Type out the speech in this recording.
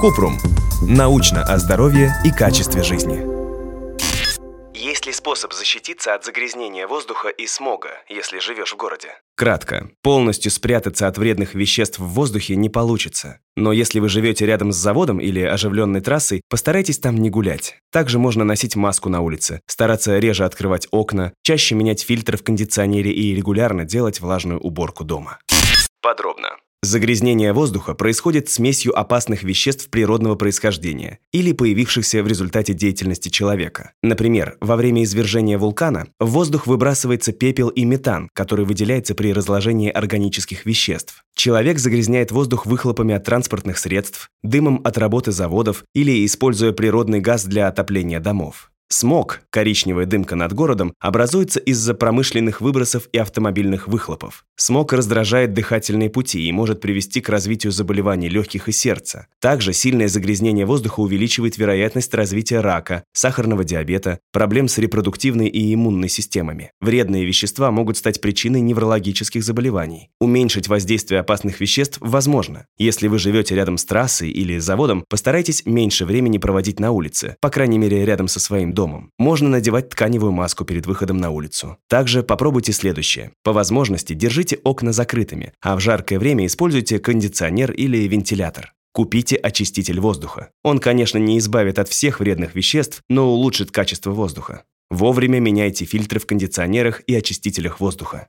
Купрум. Научно о здоровье и качестве жизни. Есть ли способ защититься от загрязнения воздуха и смога, если живешь в городе? Кратко. Полностью спрятаться от вредных веществ в воздухе не получится. Но если вы живете рядом с заводом или оживленной трассой, постарайтесь там не гулять. Также можно носить маску на улице, стараться реже открывать окна, чаще менять фильтр в кондиционере и регулярно делать влажную уборку дома. Подробно. Загрязнение воздуха происходит смесью опасных веществ природного происхождения или появившихся в результате деятельности человека. Например, во время извержения вулкана в воздух выбрасывается пепел и метан, который выделяется при разложении органических веществ. Человек загрязняет воздух выхлопами от транспортных средств, дымом от работы заводов или используя природный газ для отопления домов. Смог, коричневая дымка над городом, образуется из-за промышленных выбросов и автомобильных выхлопов. Смог раздражает дыхательные пути и может привести к развитию заболеваний легких и сердца. Также сильное загрязнение воздуха увеличивает вероятность развития рака, сахарного диабета, проблем с репродуктивной и иммунной системами. Вредные вещества могут стать причиной неврологических заболеваний. Уменьшить воздействие опасных веществ возможно. Если вы живете рядом с трассой или заводом, постарайтесь меньше времени проводить на улице, по крайней мере рядом со своим домом домом. Можно надевать тканевую маску перед выходом на улицу. Также попробуйте следующее. По возможности держите окна закрытыми, а в жаркое время используйте кондиционер или вентилятор. Купите очиститель воздуха. Он, конечно, не избавит от всех вредных веществ, но улучшит качество воздуха. Вовремя меняйте фильтры в кондиционерах и очистителях воздуха.